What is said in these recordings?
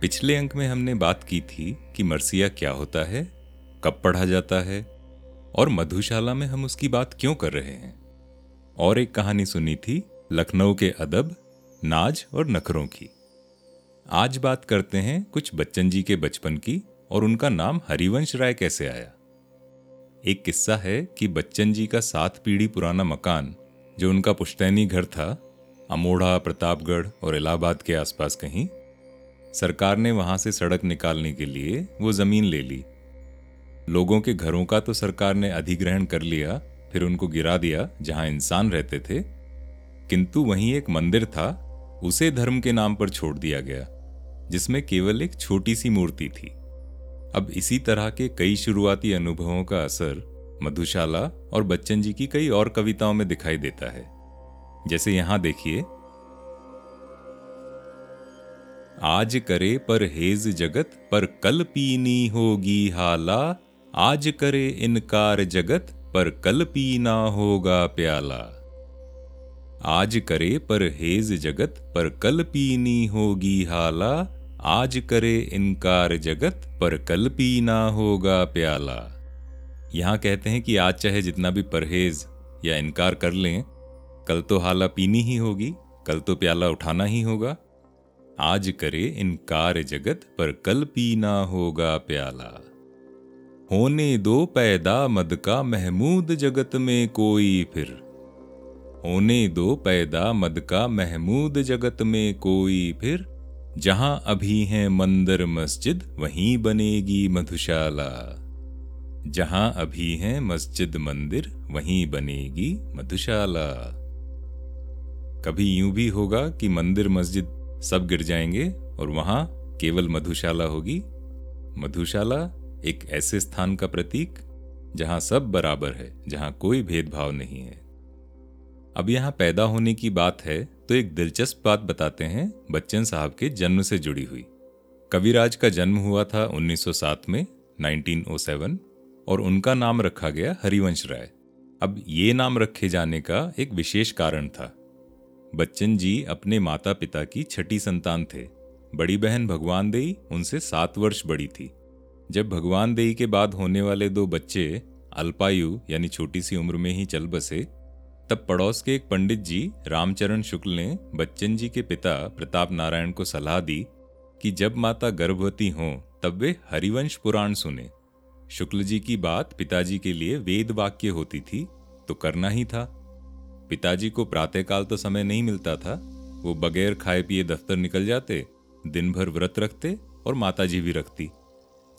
पिछले अंक में हमने बात की थी कि मरसिया क्या होता है, कब पढ़ा जाता है, और मधुशाला में हम उसकी बात क्यों कर रहे हैं। और एक कहानी सुनी थी लखनऊ के अदब, नाज और नखरों की। आज बात करते हैं कुछ बच्चन जी के बचपन की, और उनका नाम हरिवंश राय कैसे आया। एक किस्सा है कि बच्चन जी का सात पीढ़ी पुराना मकान, जो उनका पुश्तैनी घर था, अमोढ़ा, प्रतापगढ़ और इलाहाबाद के आसपास कहीं सरकार ने वहाँ से सड़क निकालने के लिए वो ज़मीन ले ली। लोगों के घरों का तो सरकार ने अधिग्रहण कर लिया, फिर उनको गिरा दिया, जहाँ इंसान रहते थे। किंतु वहीं एक मंदिर था, उसे धर्म के नाम पर छोड़ दिया गया, जिसमें केवल एक छोटी सी मूर्ति थी। अब इसी तरह के कई शुरुआती अनुभवों का असर मधुशाला और बच्चन जी की कई और कविताओं में दिखाई देता है। जैसे यहाँ देखिए आज करे पर हेज जगत, पर कल पीनी होगी हाला। आज करे इनकार जगत, पर कल पीना होगा प्याला। आज करे पर हेज जगत, पर कल पीनी होगी हाला। आज करे इनकार जगत, पर कल पीना होगा प्याला। यहाँ कहते हैं कि आज चाहे जितना भी परहेज या इनकार कर लें, कल तो हाला पीनी ही होगी, कल तो प्याला उठाना ही होगा। आज करे इनकार जगत पर कल पीना होगा प्याला। होने दो पैदा मद का महमूद जगत में कोई फिर। होने दो पैदा मद का महमूद जगत में कोई फिर। जहाँ अभी है मंदिर मस्जिद, वहीं बनेगी मधुशाला। जहाँ अभी है मस्जिद मंदिर, वहीं बनेगी मधुशाला। कभी यूँ भी होगा कि मंदिर मस्जिद सब गिर जाएँगे और वहाँ केवल मधुशाला होगी। मधुशाला एक ऐसे स्थान का प्रतीक जहाँ सब बराबर है, जहाँ कोई भेदभाव नहीं है। अब यहाँ पैदा होने की बात है तो एक दिलचस्प बात बताते हैं बच्चन साहब के जन्म से जुड़ी हुई। कविराज का जन्म हुआ था 1907 में 1907 और उनका नाम रखा गया हरिवंश राय। अब ये नाम रखे जाने का एक विशेष कारण था। बच्चन जी अपने माता पिता की छठी संतान थे। बड़ी बहन भगवान देई उनसे सात वर्ष बड़ी थी। जब भगवान देई के बाद होने वाले दो बच्चे, अल्पायु यानी छोटी सी उम्र में ही चल बसे, तब पड़ोस के एक पंडित जी रामचरण शुक्ल ने बच्चन जी के पिता प्रताप नारायण को सलाह दी कि जब माता गर्भवती हों, तब वे हरिवंश पुराण सुने। शुक्ल जी की बात पिताजी के लिए वेद वाक्य होती थी तो करना ही था। पिताजी को प्रातःकाल तो समय नहीं मिलता था। वो बगैर खाए पिए दफ्तर निकल जाते दिन भर व्रत रखते और माताजी भी रखती।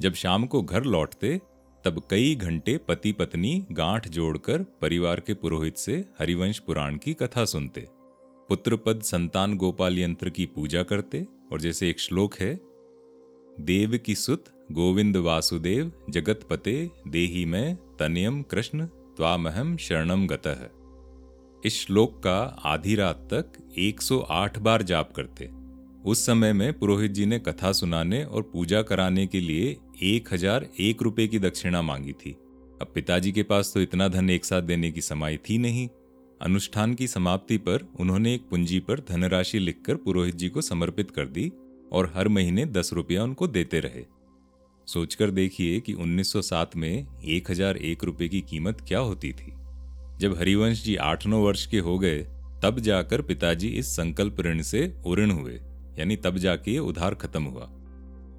जब शाम को घर लौटते, तब कई घंटे पति पत्नी गांठ जोड़कर परिवार के पुरोहित से हरिवंश पुराण की कथा सुनते। पुत्र पद संतान गोपाल यंत्र की पूजा करते और जैसे एक श्लोक है, देव की सुत, गोविंद वासुदेव जगत पते देही में, तनियम कृष्ण त्वामहम शरणम गतः। इस श्लोक का आधी रात तक 108 बार जाप करते। उस समय में पुरोहित जी ने कथा सुनाने और पूजा कराने के लिए एक हज़ार एक रुपये की दक्षिणा मांगी थी। अब पिताजी के पास तो इतना धन एक साथ देने की समाई थी नहीं। अनुष्ठान की समाप्ति पर उन्होंने एक पूंजी पर धनराशि लिखकर पुरोहित जी को समर्पित कर दी और हर महीने दस रुपया उनको देते रहे। सोचकर देखिए कि 1907 में एक हज़ार एक रुपये की कीमत क्या होती थी। जब हरिवंश जी आठ नौ वर्ष के हो गए, तब जाकर पिताजी इस संकल्प ऋण से उऋण हुए, यानी तब जाके ये उधार खत्म हुआ।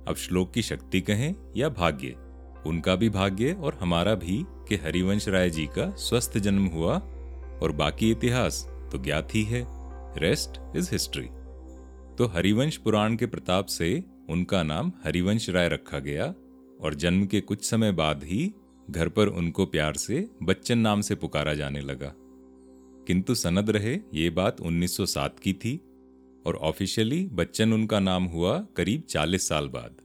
अब श्लोक की शक्ति कहें या भाग्य, उनका भी भाग्य और हमारा भी कि हरिवंश राय जी का स्वस्थ जन्म हुआ और बाकी इतिहास तो ज्ञात ही है रेस्ट इज़ हिस्ट्री तो हरिवंश पुराण के प्रताप से उनका नाम हरिवंश राय रखा गया और जन्म के कुछ समय बाद ही घर पर उनको प्यार से बच्चन नाम से पुकारा जाने लगा। किंतु सनद रहे ये बात 1907 की थी और ऑफिशियली बच्चन उनका नाम हुआ करीब 40 साल बाद।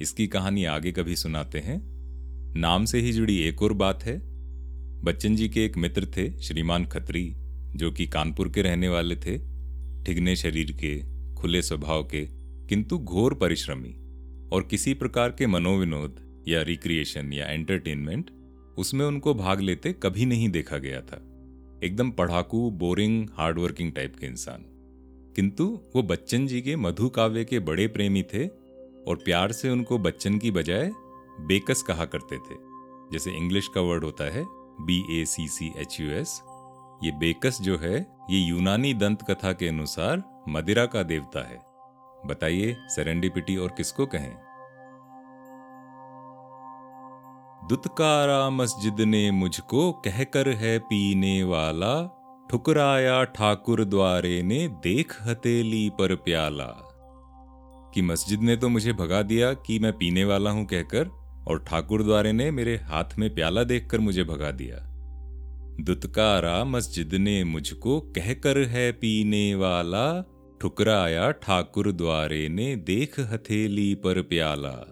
इसकी कहानी आगे कभी सुनाते हैं। नाम से ही जुड़ी एक और बात है। बच्चन जी के एक मित्र थे श्रीमान खत्री, जो कि कानपुर के रहने वाले थे, ठिगने शरीर के, खुले स्वभाव के, किंतु घोर परिश्रमी और किसी प्रकार के मनोविनोद या रिक्रिएशन या एंटरटेनमेंट उसमें उनको भाग लेते कभी नहीं देखा गया था। एकदम पढ़ाकू बोरिंग हार्डवर्किंग टाइप के इंसान। किंतु वो बच्चन जी के मधु काव्य के बड़े प्रेमी थे और प्यार से उनको बच्चन की बजाय बेकस कहा करते थे। जैसे इंग्लिश का वर्ड होता है B A C C H U S ये बेकस जो है, ये यूनानी दंत कथा के अनुसार मदिरा का देवता है। बताइए सेरेंडिपिटी और किसको कहें? दुतकारा मस्जिद ने मुझको कहकर है पीने वाला, ठुकराया ठाकुर द्वारे ने देख हथेली पर प्याला। कि मस्जिद ने तो मुझे भगा दिया कि मैं पीने वाला हूँ कहकर, और ठाकुर द्वारे ने मेरे हाथ में प्याला देखकर मुझे भगा दिया। दुतकारा मस्जिद ने मुझको कहकर है पीने वाला, ठुकराया ठाकुर द्वारे ने देख हथेली पर प्याला।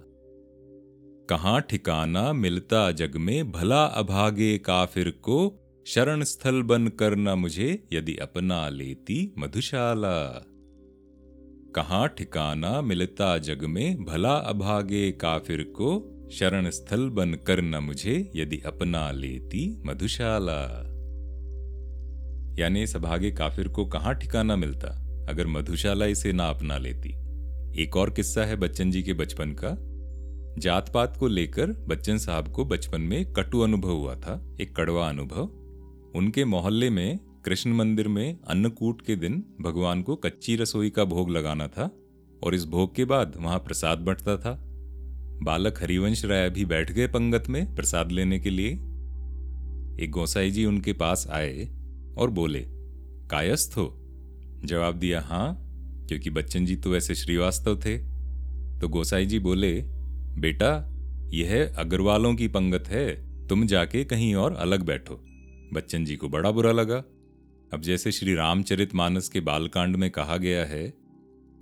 कहाँ ठिकाना मिलता जग में, भला अभागे काफिर को शरण स्थल बन कर न मुझे यदि अपना लेती मधुशाला। कहाँ ठिकाना मिलता जग में, भला अभागे काफिर को शरण स्थल बन कर न मुझे यदि अपना लेती मधुशाला। यानी सभागे काफिर को कहाँ ठिकाना मिलता, अगर मधुशाला इसे ना अपना लेती? एक और किस्सा है बच्चन जी के बचपन का। जात पात को लेकर बच्चन साहब को बचपन में कटु अनुभव हुआ था, एक कड़वा अनुभव। उनके मोहल्ले में, कृष्ण मंदिर में अन्नकूट के दिन भगवान को कच्ची रसोई का भोग लगाना था और इस भोग के बाद वहाँ प्रसाद बंटता था। बालक हरिवंश राय भी बैठ गए पंगत में प्रसाद लेने के लिए। एक गोसाई जी उनके पास आए और बोले, कायस्थ हो? जवाब दिया हाँ क्योंकि बच्चन जी तो वैसे श्रीवास्तव थे। तो गोसाई जी बोले बेटा, यह अग्रवालों की पंगत है, तुम जाके कहीं और अलग बैठो। बच्चन जी को बड़ा बुरा लगा। अब जैसे श्री रामचरित मानस के बालकांड में कहा गया है,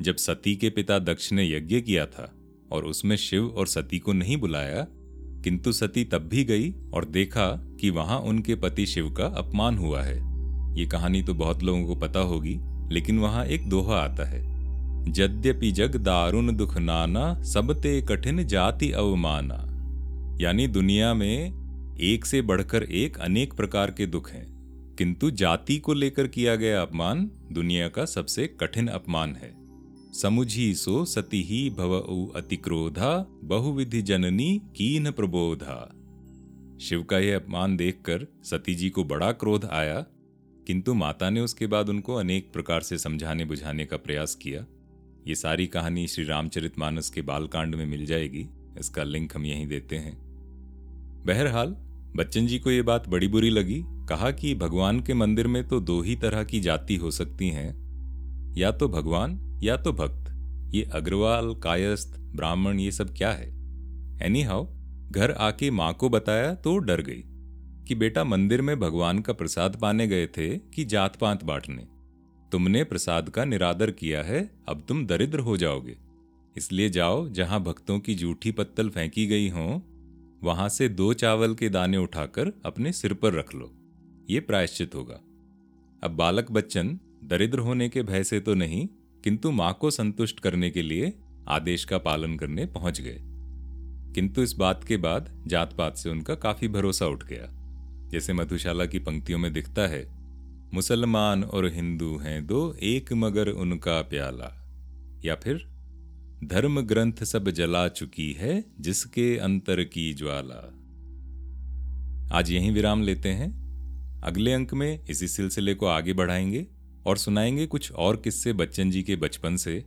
जब सती के पिता दक्ष ने यज्ञ किया था और उसमें शिव और सती को नहीं बुलाया, किंतु सती तब भी गई और देखा कि वहाँ उनके पति शिव का अपमान हुआ है। ये कहानी तो बहुत लोगों को पता होगी, लेकिन वहाँ एक दोहा आता है। यद्यपि जग दारुण दुख नाना सबते कठिन जाति अवमाना। यानी दुनिया में एक से बढ़कर एक अनेक प्रकार के दुख हैं। किंतु जाति को लेकर किया गया अपमान दुनिया का सबसे कठिन अपमान है। समुझी सो सती ही भव अति क्रोधा बहुविधि जननी कीन प्रबोधा। शिव का यह अपमान देखकर सती जी को बड़ा क्रोध आया, किंतु माता ने उसके बाद उनको अनेक प्रकार से समझाने बुझाने का प्रयास किया। ये सारी कहानी श्री रामचरित मानस के बालकांड में मिल जाएगी। इसका लिंक हम यहीं देते हैं। बहरहाल, बच्चन जी को यह बात बड़ी बुरी लगी। कहा कि भगवान के मंदिर में तो दो ही तरह की जाति हो सकती हैं। या तो भगवान, या तो भक्त। ये अग्रवाल, कायस्थ, ब्राह्मण, ये सब क्या है? एनी हाउ घर आके माँ को बताया तो डर गई कि बेटा मंदिर में भगवान का प्रसाद पाने गए थे कि जात पात बांटने। तुमने प्रसाद का निरादर किया है, अब तुम दरिद्र हो जाओगे। इसलिए जाओ, जहाँ भक्तों की जूठी पत्तल फेंकी गई हो, वहाँ से दो चावल के दाने उठाकर अपने सिर पर रख लो। ये प्रायश्चित होगा। अब बालक बच्चन, दरिद्र होने के भय से तो नहीं, किंतु माँ को संतुष्ट करने के लिए आदेश का पालन करने पहुँच गए। किंतु इस बात के बाद जात पात से उनका काफ़ी भरोसा उठ गया। जैसे मधुशाला की पंक्तियों में दिखता है मुसलमान और हिंदू हैं दो, एक मगर उनका प्याला। या फिर धर्म ग्रंथ सब जला चुकी है जिसके अंतर की ज्वाला। आज यहीं विराम लेते हैं। अगले अंक में इसी सिलसिले को आगे बढ़ाएँगे और सुनाएँगे कुछ और किस्से बच्चन जी के बचपन से।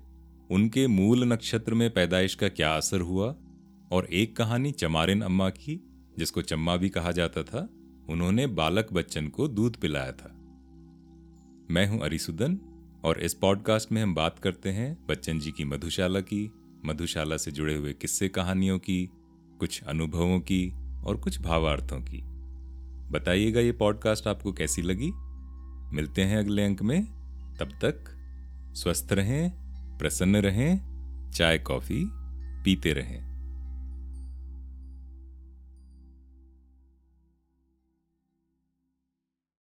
उनके मूल नक्षत्र में पैदाइश का क्या असर हुआ और एक कहानी चमारिन अम्मा की, जिसको चम्मा भी कहा जाता था, उन्होंने बालक बच्चन को दूध पिलाया था। मैं हूँ अरिसुदन, और इस पॉडकास्ट में हम बात करते हैं बच्चन जी की मधुशाला की, मधुशाला से जुड़े हुए किस्से कहानियों की, कुछ अनुभवों की, और कुछ भावार्थों की। बताइएगा ये पॉडकास्ट आपको कैसी लगी? मिलते हैं अगले अंक में। तब तक स्वस्थ रहें, प्रसन्न रहें, चाय, कॉफ़ी पीते रहें।